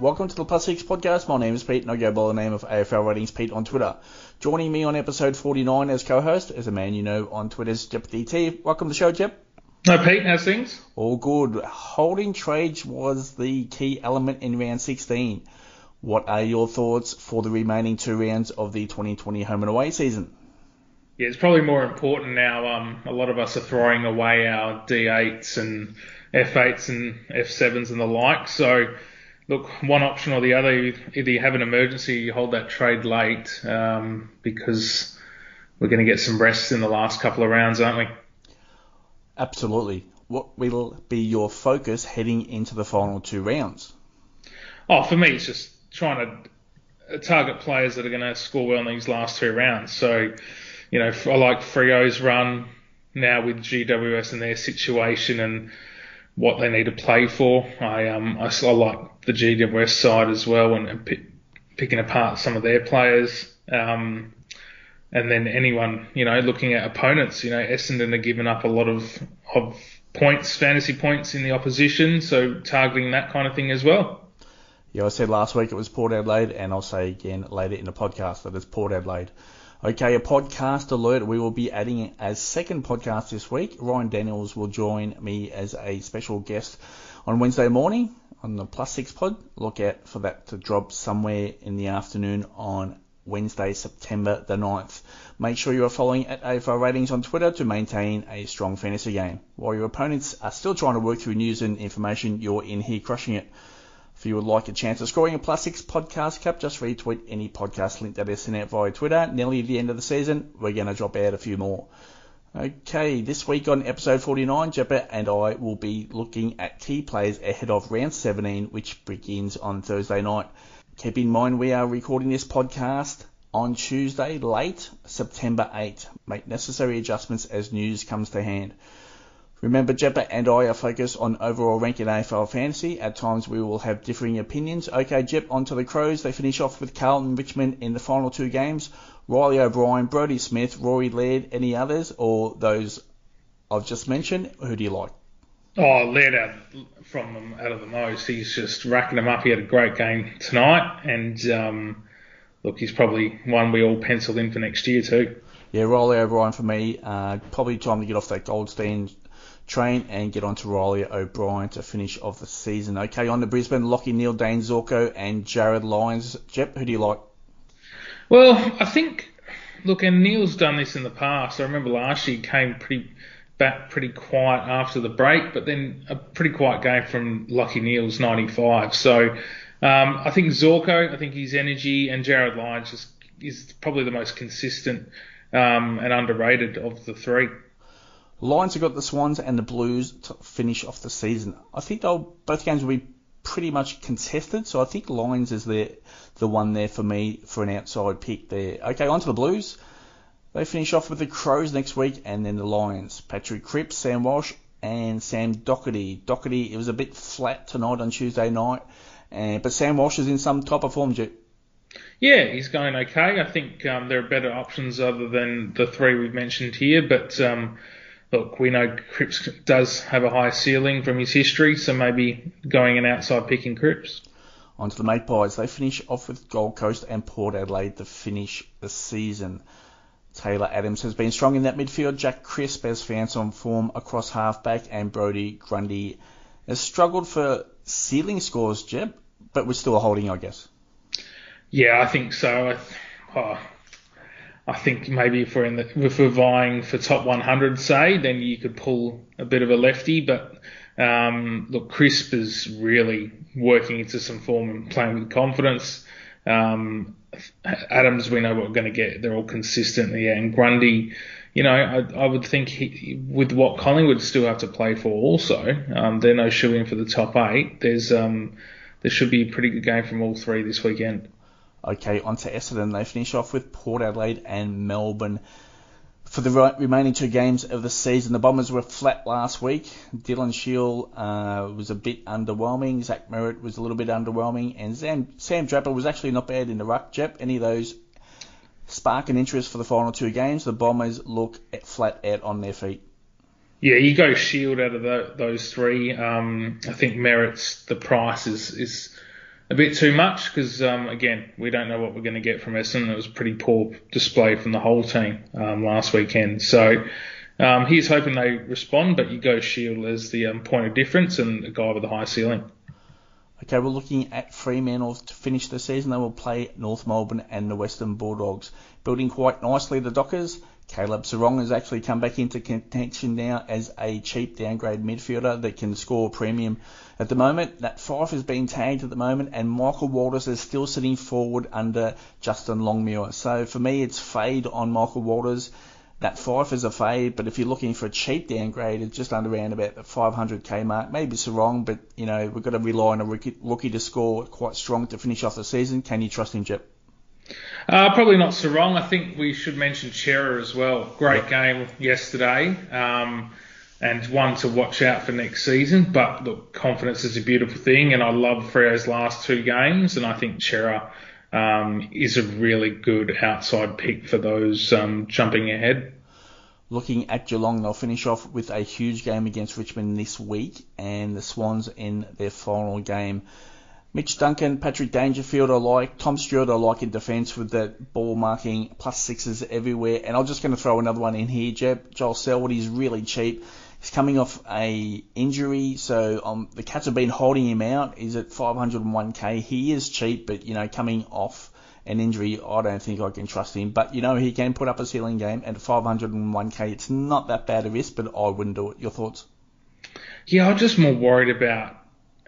Welcome to the Plus Six podcast. My name is Pete and I go by the name of AFL Ratings Pete on Twitter. Joining me on episode 49 as co-host is a man you know on Twitter's Jep DT. Welcome to the show, Jep. No, Pete, how's things? All good. Holding trades was the key element in round 16. What are your thoughts for the remaining two rounds of the 2020 home and away season? Yeah, it's probably more important now. Um, a lot of us are throwing away our D8s and F8s and F7s and the like. So, look, one option or the other, either you have an emergency, you hold that trade late um, because we're going to get some rest in the last couple of rounds, aren't we? Absolutely. What will be your focus heading into the final two rounds? Oh, for me, it's just trying to target players that are going to score well in these last two rounds. So, you know, I like Freo's run now with GWS and their situation and what they need to play for. I um I, I like the GWS side as well and, p- picking apart some of their players. Um, and then anyone, you know, looking at opponents, you know, Essendon are giving up a lot of of points, fantasy points in the opposition, so targeting that kind of thing as well. Yeah, I said last week it was Port Adelaide, and I'll say again later in the podcast that it's Port Adelaide. Okay, a podcast alert. We will be adding as second podcast this week. Ryan Daniels will join me as a special guest on Wednesday morning on the Plus Six Pod. Look out for that to drop somewhere in the afternoon on Wednesday, September the 9th. Make sure you are following at AFL Ratings on Twitter to maintain a strong fantasy game. While your opponents are still trying to work through news and information, you're in here crushing it. If you would like a chance of scoring a Plus Six podcast cap, just retweet any podcast link that is sent out via Twitter. Nearly the end of the season, we're going to drop out a few more. Okay, this week on episode 49, Jepper and I will be looking at key players ahead of round 17, which begins on Thursday night. Keep in mind we are recording this podcast on Tuesday, late September 8. Make necessary adjustments as news comes to hand. Remember, Jeppa and I are focused on overall ranking AFL fantasy. At times we will have differing opinions. Okay, Jep, on to the Crows. They finish off with Carlton Richmond in the final two games. Reilly O'Brien, Brodie Smith, Rory Laird, any others, or those I've just mentioned? Who do you like? Oh, Laird out from them out of the most. He's just racking them up. He had a great game tonight, and um, look, he's probably one we all penciled in for next year too. Yeah, Reilly O'Brien for me. Uh, probably time to get off that Goldstein train and get on to Reilly O'Brien to finish off the season. Okay, on to Brisbane, Lachie Neale, Dane Zorko, and Jarryd Lyons. Jep, who do you like? Well, I think, look, and Neale's done this in the past. I remember last year he came pretty back pretty quiet after the break, but then a pretty quiet game from Lachie Neale's 95. So um, I think Zorko, I think his energy and Jarryd Lyons is, is probably the most consistent um, and underrated of the three. Lions have got the Swans and the Blues to finish off the season. I think they'll both games will be pretty much contested, so I think Lyons is the the one there for me for an outside pick there. Okay, on to the Blues. They finish off with the Crows next week and then the Lions. Patrick Cripps, Sam Walsh, and Sam Docherty. Docherty, it was a bit flat tonight on Tuesday night, and, but Sam Walsh is in some type of form, Jet. Yeah, he's going okay. I think um, there are better options other than the three we've mentioned here, but um, look, we know Cripps does have a high ceiling from his history, so maybe going an outside pick in Cripps. On to the Magpies. They finish off with Gold Coast and Port Adelaide to finish the season. Taylor Adams has been strong in that midfield. Jack Crisp has found some form across halfback, and Brodie Grundy has struggled for ceiling scores, Jeb, but we're still holding, I guess. Yeah, I think so. I, th- oh, I think maybe if we're in the if we're vying for top 100, say, then you could pull a bit of a lefty. But um, look, Crisp is really working into some form and playing with confidence. Um, Adams, we know what we're going to get. They're all consistent. Yeah, and Grundy, you know, I, I would think he, with what Collingwood still have to play for, also, um, they're no shoe in for the top eight. There's um, there should be a pretty good game from all three this weekend. Okay, on to Essendon. They finish off with Port Adelaide and Melbourne. For the remaining two games of the season, the Bombers were flat last week. Dylan Shiel uh, was a bit underwhelming. Zach Merrett was a little bit underwhelming. And Sam, Sam Draper was actually not bad in the ruck. Jep, any of those spark an interest for the final two games? The Bombers look flat out on their feet. Yeah, you go Shiel out of the, those three. Um, I think Merrett's the price is is a bit too much because um, again we don't know what we're going to get from Essendon. It was a pretty poor display from the whole team um, last weekend. So um, he's hoping they respond, but you go Shiel as the um, point of difference and a guy with a high ceiling. Okay, we're looking at Fremantle to finish the season. They will play North Melbourne and the Western Bulldogs. Building quite nicely, the Dockers. Caleb Serong has actually come back into contention now as a cheap downgrade midfielder that can score premium at the moment. Nat Fyfe is being tagged at the moment, and Michael Walters is still sitting forward under Justin Longmuir. So for me, it's fade on Michael Walters. Nat Fyfe is a fade, but if you're looking for a cheap downgrade, it's just under around about the 500k mark. Maybe it's wrong, but you know we've got to rely on a rookie, rookie to score quite strong to finish off the season. Can you trust him, Jep? Uh, probably not so wrong. I think we should mention Cerra as well. Great game yesterday, um, and one to watch out for next season. But look, confidence is a beautiful thing, and I love Freo's last two games, and I think Cerra um, is a really good outside pick for those um, jumping ahead. Looking at Geelong, they'll finish off with a huge game against Richmond this week, and the Swans in their final game. Mitch Duncan, Patrick Dangerfield I like, Tom Stewart I like in defence with the ball marking plus sixes everywhere. And I'm just going to throw another one in here, Jeb. Joel Selwood is really cheap. He's coming off a injury, so um, the Cats have been holding him out. He's at 501k. He is cheap, but you know coming off an injury, I don't think I can trust him. But you know he can put up a ceiling game at 501k. It's not that bad a risk, but I wouldn't do it. Your thoughts? Yeah, I'm just more worried about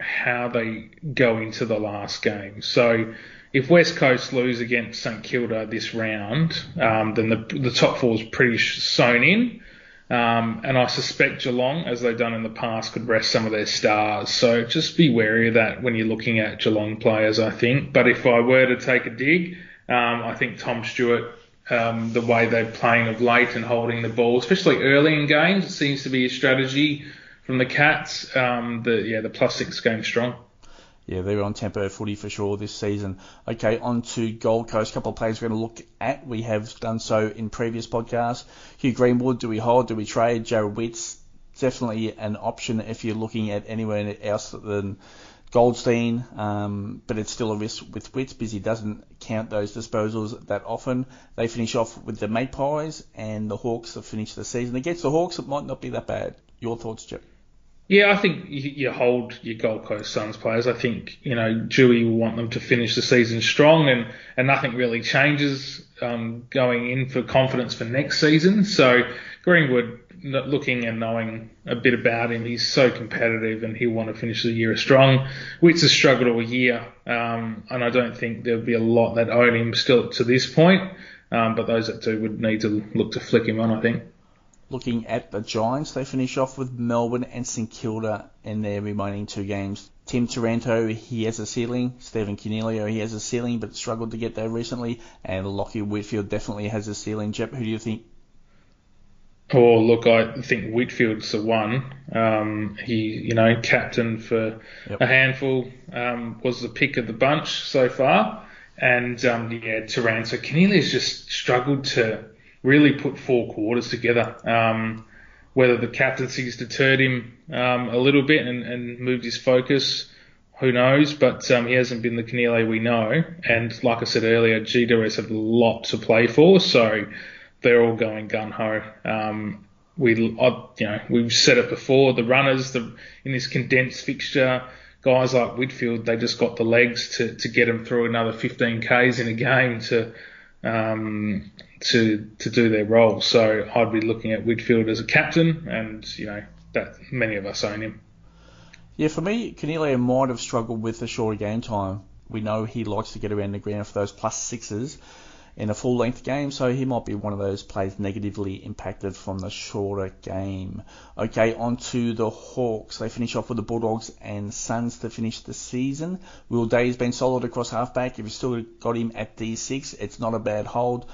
how they go into the last game. So if West Coast lose against St Kilda this round, um, then the, the top four is pretty sewn in. Um, and I suspect Geelong, as they've done in the past, could rest some of their stars. So just be wary of that when you're looking at Geelong players, I think. But if I were to take a dig, um, I think Tom Stewart, um, the way they're playing of late and holding the ball, especially early in games, it seems to be a strategy from the Cats. Um, the yeah, the plus six going strong. Yeah, they're on tempo footy for sure this season. Okay, on to Gold Coast. A couple of players we're going to look at. We have done so in previous podcasts. Hugh Greenwood, do we hold? Do we trade? Jarrod Witts, definitely an option if you're looking at anywhere else than Goldstein, um, but it's still a risk with Witts because he doesn't count those disposals that often. They finish off with the Magpies and the Hawks to finish the season. Against the Hawks, it might not be that bad. Your thoughts, Chip? Yeah, I think you, hold your Gold Coast Suns players. I think you know Dewey will want them to finish the season strong, and and nothing really changes um, going in for confidence for next season. So Greenwood, looking and knowing a bit about him, he's so competitive, and he'll want to finish the year strong. Witts has struggled all year, um, and I don't think there'll be a lot that own him still to this point. Um, but those that do would need to look to flick him on, I think. Looking at the Giants, they finish off with Melbourne and St Kilda in their remaining two games. Tim Taranto, he has a ceiling. Stephen Coniglio, he has a ceiling, but struggled to get there recently. And Lachie Whitfield definitely has a ceiling. Jep, who do you think? Oh, look, I think Whitfield's the one. Um, he, you know, captain for yep. a handful, um, was the pick of the bunch so far. And um, yeah, Taranto, Coniglio's just struggled to really put four quarters together. Um, whether the captaincy's deterred him um, a little bit and, and, moved his focus, who knows? But um, he hasn't been the Coniglio we know. And like I said earlier, GWS have a lot to play for, so they're all going gun ho. Um, we, you know, we've said it before. The runners, the in this condensed fixture, guys like Whitfield, they just got the legs to, to get them through another 15 k's in a game to um, to to do their role. So I'd be looking at Whitfield as a captain, and you know that many of us own him. Yeah, for me, Coniglio might have struggled with the shorter game time. We know he likes to get around the ground for those plus sixes in a full length game, so he might be one of those players negatively impacted from the shorter game. Okay, on to the Hawks. They finish off with the Bulldogs and Suns to finish the season. Will Day's been solid across halfback. If you still got him at D6, it's not a bad hold.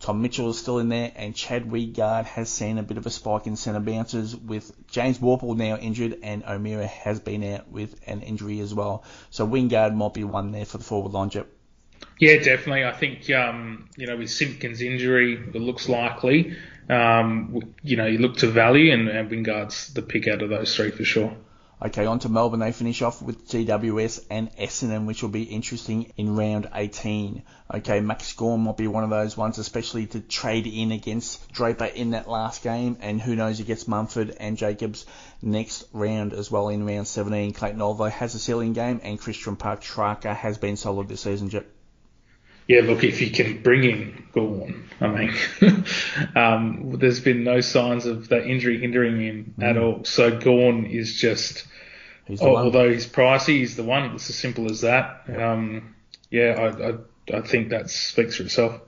Tom Mitchell is still in there, and Chad Wingard has seen a bit of a spike in centre bounces with James Worpel now injured, and O'Meara has been out with an injury as well. So Wingard might be one there for the forward line, Chip. Yeah, definitely. I think um, you know with Simpkins' injury, it looks likely. Um, you know, you look to value, and, and Wingard's the pick out of those three for sure. Okay, on to Melbourne. They finish off with GWS and Essendon, which will be interesting in round 18. Okay, Max Gawn might be one of those ones, especially to trade in against Draper in that last game, and who knows, he gets Mumford and Jacobs next round as well in round 17. Clayton Oliver has a ceiling game, and Christian Park Petracca has been solid this season, yeah, look, if you can bring in Gawn, I mean, um, there's been no signs of that injury hindering him mm. at all. So Gawn is just, oh, although he's pricey, he's the one. It's as simple as that. Yeah, um, yeah I, I, I think that speaks for itself.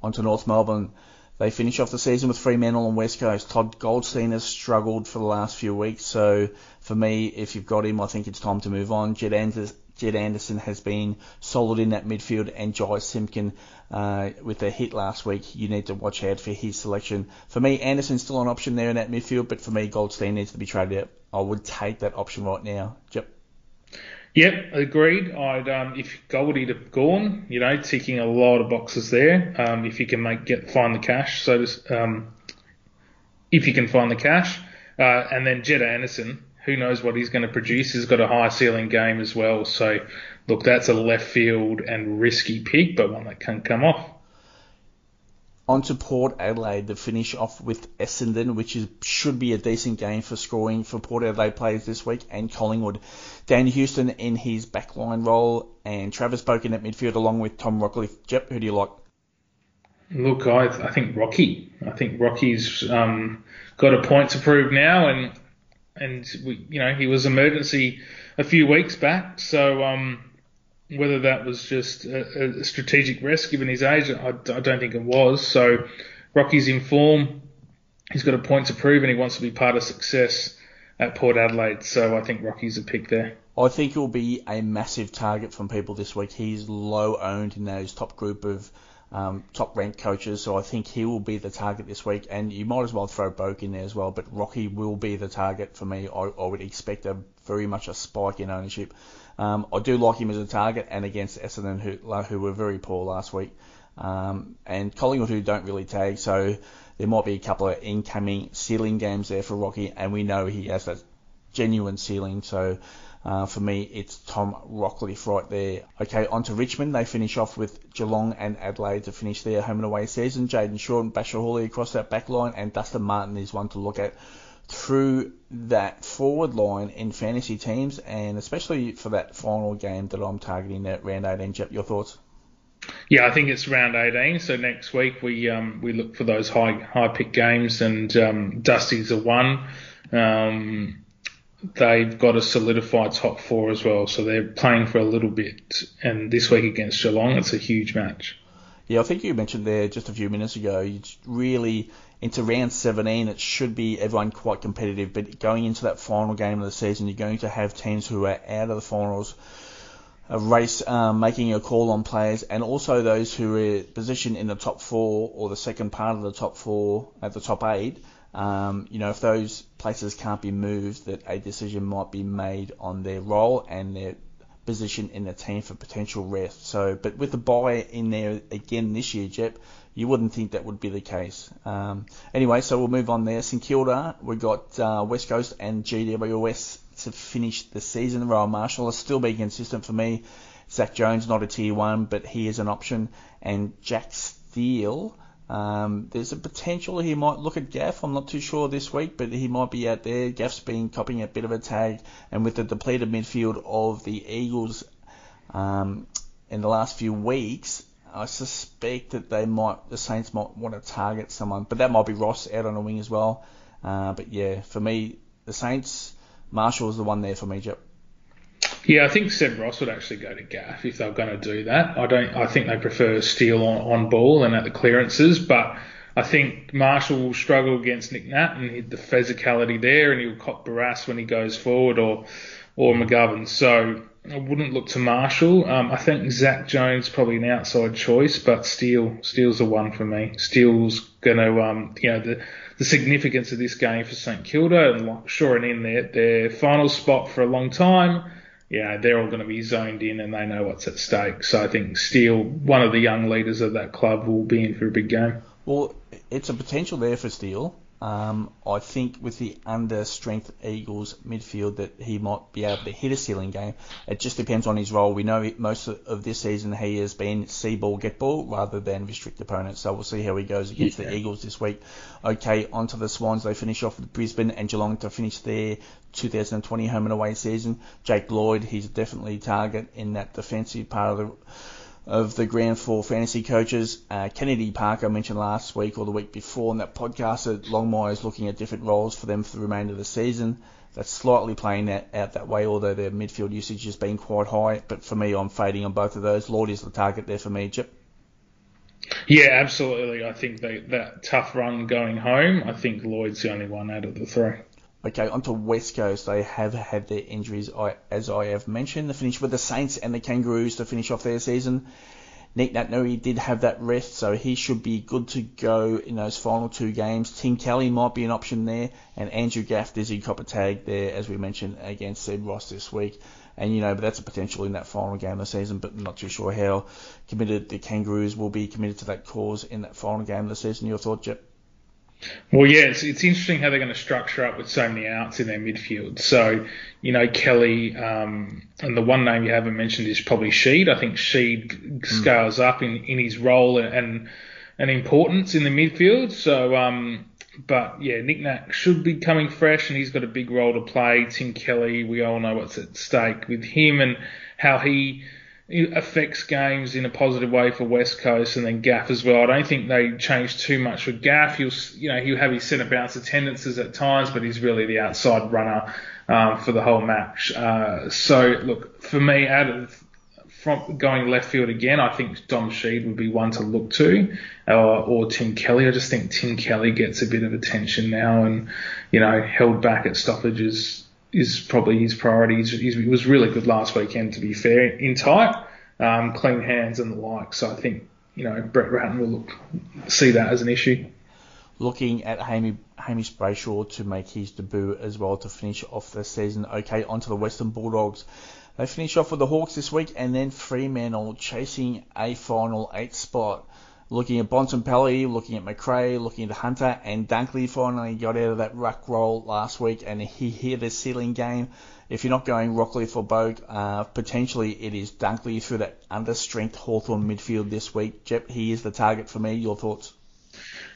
On to North Melbourne. They finish off the season with Fremantle and West Coast. Todd Goldstein has struggled for the last few weeks, so for me, if you've got him, I think it's time to move on. Jed Anders, Jed Anderson has been solid in that midfield, and Jy Simpkin uh, with a hit last week. You need to watch out for his selection. For me, Anderson's still an option there in that midfield, but for me, Goldstein needs to be traded out. I would take that option right now. Yep. Yep, agreed. I'd um, if Goldie to Gawn, you know, ticking a lot of boxes there. Um, if you can make get find the cash, so um, if you can find the cash, uh, and then Jed Anderson, who knows what he's going to produce. He's got a high ceiling game as well. So, look, that's a left field and risky pick, but one that can come off. On to Port Adelaide to finish off with Essendon, which is, should be a decent game for scoring for Port Adelaide players this week, and Collingwood. Dan Houston in his backline role, and Travis Boak in at midfield along with Tom Rockliff. Jep, who do you like? Look, I, I think Rocky. I think Rocky's um, got a point to prove now, and and we, you know, he was emergency a few weeks back. So um, whether that was just a, a, strategic risk given his age, I, I, don't think it was. So Rocky's in form. He's got a point to prove, and he wants to be part of success at Port Adelaide. So I think Rocky's a pick there. I think he'll be a massive target from people this week. He's low owned in those top group of um, top ranked coaches. So I think he will be the target this week, and you might as well throw Boak in there as well. But Rocky will be the target for me. I, I would expect a very much a spike in ownership. Um, I do like him as a target, and against Essendon, who, who were very poor last week, um, and Collingwood, who don't really tag. So there might be a couple of incoming ceiling games there for Rocky, and we know he has that genuine ceiling. So uh, for me, it's Tom Rockliff right there. Okay, on to Richmond. They finish off with Geelong and Adelaide to finish their home and away season. Jayden Short and Bachar Houli across that back line, and Dustin Martin is one to look at through that forward line in fantasy teams, and especially for that final game that I'm targeting at round 18. Jep, your thoughts? Yeah, I think it's round 18. So next week we um, we look for those high high pick games, and um, Dusty's a one. Um, they've got a solidified top four as well, so they're playing for a little bit. And this week against Geelong, it's a huge match. Yeah, I think you mentioned there just a few minutes ago. Really into round 17, it should be everyone quite competitive. But going into that final game of the season, you're going to have teams who are out of the finals a race um, making a call on players, and also those who are positioned in the top four or the second part of the top four at the top eight um, you know, if those places can't be moved, that a decision might be made on their role and their position in the team for potential rest. So, but with the buy in there again this year, Jep, you wouldn't think that would be the case. Um, anyway, so we'll move on there. St Kilda, we've got uh, West Coast and GWS to finish the season. Rowan Marshall is still being consistent for me. Zak Jones, not a tier one, but he is an option. And Jack Steele, um, there's a potential he might look at Gaff. I'm not too sure this week, but he might be out there. Gaff's been copying a bit of a tag, and with the depleted midfield of the Eagles um, in the last few weeks, I suspect that they might, the Saints might want to target someone, but that might be Ross out on a wing as well. Uh, but yeah, for me, the Saints, Marshall is the one there for me, Jep. Yeah, I think Seb Ross would actually go to Gaff if they're going to do that. I don't. I think they prefer Steele on, on ball and at the clearances, but I think Marshall will struggle against Nick Nat and the physicality there, and he'll cop Barrass when he goes forward or or McGovern. So I wouldn't look to Marshall. Um, I think Zak Jones probably an outside choice, but Steele Steele's the one for me. Steele's going to um, you know the the significance of this game for St Kilda and shoring in their their final spot for a long time yeah, they're all going to be zoned in and they know what's at stake. So I think Steele, one of the young leaders of that club, will be in for a big game. Well, it's a potential there for Steele. Um, I think with the under strength Eagles midfield that he might be able to hit a ceiling game. It just depends on his role. We know most of this season he has been see ball, get ball rather than restrict opponents. So we'll see how he goes against yeah. the Eagles this week. Okay, on to the Swans. They finish off with Brisbane and Geelong to finish their 2020 home and away season. Jake Lloyd, he's definitely a target in that defensive part of the of the ground for fantasy coaches. Uh, Kennedy Parker mentioned last week or the week before in that podcast that Longmire is looking at different roles for them for the remainder of the season. That's slightly playing that, out that way, although their midfield usage has been quite high. But for me, I'm fading on both of those. Lloyd is the target there for me, Chip. Yeah, absolutely. I think they, that tough run going home, I think Lloyd's the only one out of the three. Okay, onto West Coast. They have had their injuries, as I have mentioned. They finished with the Saints and the Kangaroos to finish off their season. Nick Naitanui did have that rest, so he should be good to go in those final two games. Tim Kelly might be an option there, and Andrew Gaff, Dizzy Copper tag there, as we mentioned, against Seb Ross this week. And, you know, but that's a potential in that final game of the season, but not too sure how committed the Kangaroos will be committed to that cause in that final game of the season. Your thought, Jep? Well, yeah, it's, it's interesting how they're going to structure up with so many outs in their midfield. So, you know, Kelly, um, and the one name you haven't mentioned is probably Sheed. I think Sheed mm. scales up in, in his role and, and importance in the midfield. So, um, but yeah, Nick Nat should be coming fresh and he's got a big role to play. Tim Kelly, we all know what's at stake with him and how he affects games in a positive way for West Coast and then Gaff as well. I don't think they change too much with Gaff. He'll, you know, he'll have his centre bounce attendances at times, but he's really the outside runner um, for the whole match. Uh, so look, for me, out of from going left field again, I think Dom Sheed would be one to look to, or, or Tim Kelly. I just think Tim Kelly gets a bit of attention now, and you know, held back at stoppages is probably his priority. He's, he was really good last weekend, to be fair, in tight, um, clean hands and the like. So I think you know Brett Ratten will look, see that as an issue. Looking at Hamish, Hamish Brayshaw to make his debut as well to finish off the season. Okay, onto the Western Bulldogs. They finish off with the Hawks this week and then Fremantle chasing a final eight spot looking at Bontempelli, looking at Macrae, looking at Hunter, and Dunkley finally got out of that ruck role last week and he hit a ceiling game. If you're not going Rockliff or Boak, uh, potentially it is Dunkley through that under strength Hawthorn midfield this week. Jep, he is the target for me. Your thoughts?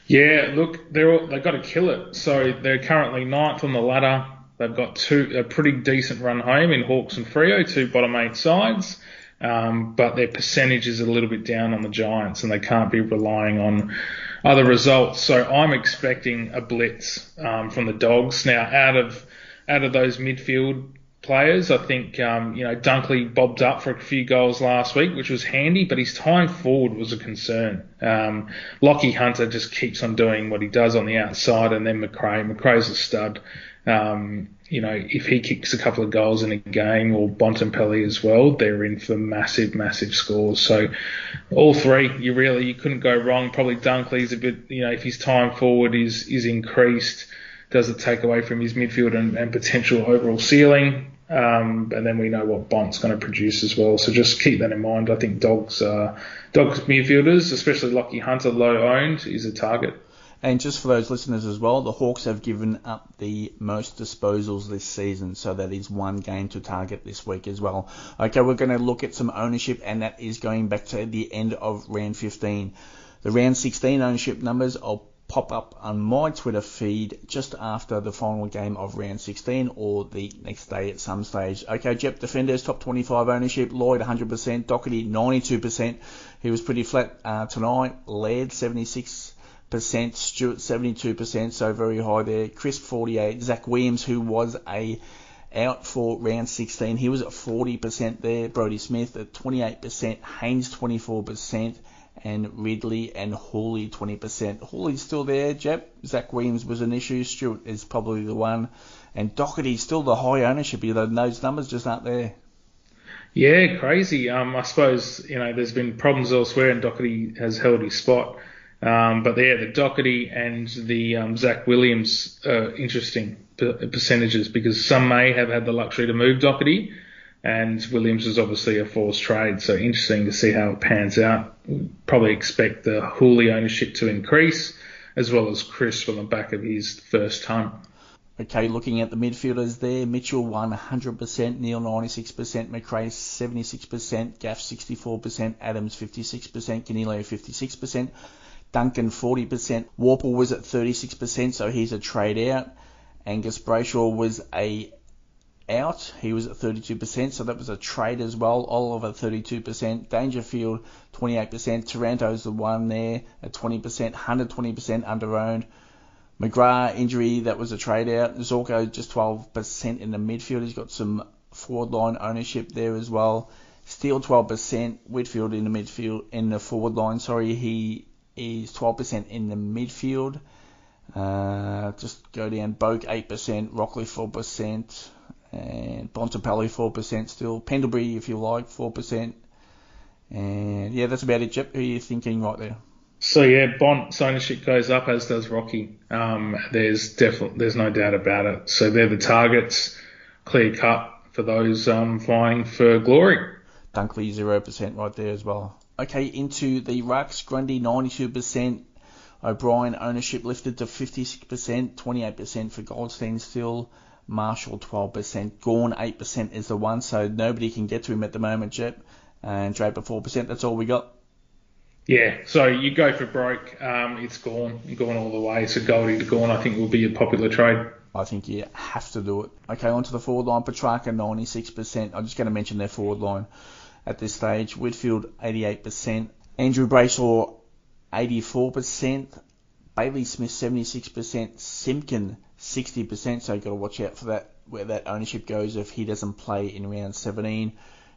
Yeah, look, they're all, they've got to kill it. So they're currently ninth on the ladder. They've got two a pretty decent run home in Hawks and Freo, two bottom eight sides. Um, but their percentage is a little bit down on the Giants, and they can't be relying on other results. So I'm expecting a blitz um, from the Dogs. Now, out of out of those midfield players, I think um, you know Dunkley bobbed up for a few goals last week, which was handy, but his time forward was a concern. Um, Lachie Hunter just keeps on doing what he does on the outside, and then Macrae. Macrae's a stud. Um, you know, if he kicks a couple of goals in a game or Bontempelli as well, they're in for massive, massive scores. So all three, you really you couldn't go wrong. Probably Dunkley's a bit, you know, if his time forward is is increased, does it take away from his midfield and, and potential overall ceiling? Um, and then we know what Bont's going to produce as well. So just keep that in mind. I think dogs, uh, dogs midfielders, especially Lachie Hunter, low owned, is a target. And just for those listeners as well, the Hawks have given up the most disposals this season, so that is one game to target this week as well. Okay, we're going to look at some ownership, and that is going back to the end of round 15. The round 16 ownership numbers I'll pop up on my Twitter feed just after the final game of round 16 or the next day at some stage. Okay, Jep Defenders top 25 ownership, Lloyd 100%, Doherty 92%. He was pretty flat uh, tonight. Laird 76 percent, Stewart 72%, so very high there. Chris 48, Zac Williams, who was a out for round 16, he was at 40% there. Brodie Smith at 28%, Haynes 24%, and Ridley and Houli 20%. Houli's still there, Jep. Zac Williams was an issue. Stewart is probably the one. And Doherty's still the high ownership, even though those numbers just aren't there. Yeah, crazy. Um, I suppose, you know, there's been problems elsewhere and Doherty has held his spot. Um, but yeah, the Doherty and the um, Zach Williams are interesting percentages because some may have had the luxury to move Doherty, and Williams is obviously a forced trade. So interesting to see how it pans out. Probably expect the Houli ownership to increase as well as Chris on the back of his first ton. Okay, looking at the midfielders there, Mitchell 100%, Neale 96%, Macrae 76%, Gaff 64%, Adams 56%, Coniglio 56%, Duncan 40%, Worpel was at 36%, so he's a trade out. Angus Brayshaw was a out. He was at 32%, so that was a trade as well. Oliver 32%, Dangerfield 28%, Taranto's the one there at 20%, 120% under owned. McGrath injury, that was a trade out. Zorko just 12% in the midfield. He's got some forward line ownership there as well. Steele 12%. Whitfield in the midfield, in the forward line, sorry. He is 12% in the midfield. Uh, just go down. Boak 8%, Rockliff 4%, and Bontempelli 4% still. Pendlebury, if you like, 4%. And yeah, that's about it, Jep. Who are you thinking right there? So yeah, Bont's ownership goes up as does Rocky. Um, there's definitely there's no doubt about it. So they're the targets, clear cut for those um, vying for glory. Dunkley zero percent right there as well. Okay, into the rucks, Grundy 92%, O'Brien ownership lifted to 56%, 28% for Goldstein still, Marshall 12%, Gawn 8% is the one, so nobody can get to him at the moment, Jep, and Draper 4%. That's all we got. Yeah, so you go for broke, um, it's gone, gone all the way. So Goldie to Gawn, I think, will be a popular trade. I think you have to do it. Okay, on to the forward line. Petracca 96%. I'm just going to mention their forward line at this stage. Whitfield 88%. Andrew Brayshaw 84%. Bailey Smith 76%. Simpkin 60%. So you've got to watch out for that where that ownership goes if he doesn't play in round 17.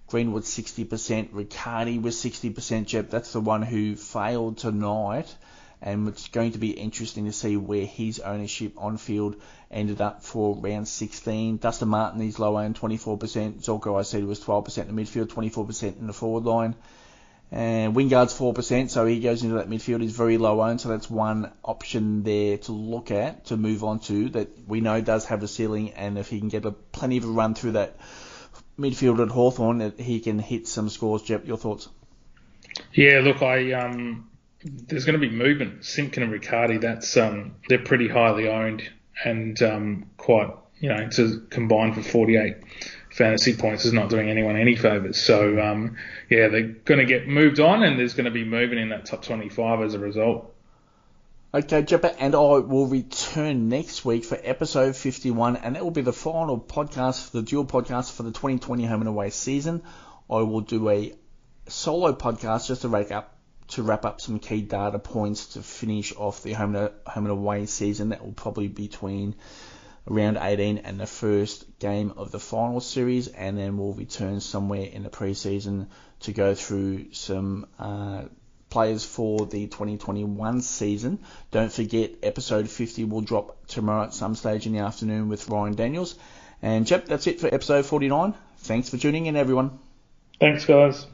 Greenwood 60%, Riccardi was 60%. Jep, that's the one who failed tonight, and it's going to be interesting to see where his ownership on field ended up for round 16. Dustin Martin, he's low owned 24%. Zorko, I said, was 12% in the midfield, 24% in the forward line. And Wingard's 4%, so he goes into that midfield. He's very low owned, so that's one option there to look at, to move on to, that we know does have a ceiling, and if he can get a, plenty of a run through that midfield at Hawthorn he can hit some scores. Jep, your thoughts? Yeah, look, I um, there's going to be movement. Simpkin and Riccardi, that's um, they're pretty highly owned and um, quite you know to combine for 48 fantasy points is not doing anyone any favours. So um, yeah, they're going to get moved on, and there's going to be movement in that top 25 as a result. Okay, Jepper, and I will return next week for episode 51, and it will be the final podcast, the dual podcast for the 2020 home and away season. I will do a solo podcast just to wrap up to wrap up some key data points to finish off the home home and away season. That will probably be between round 18 and the first game of the final series, and then we'll return somewhere in the preseason to go through some. Uh, players for the 2021 season. Don't forget, episode 50 will drop tomorrow at some stage in the afternoon with Ryan Daniels. And, Jep, that's it for episode 49. Thanks for tuning in, everyone. Thanks, guys.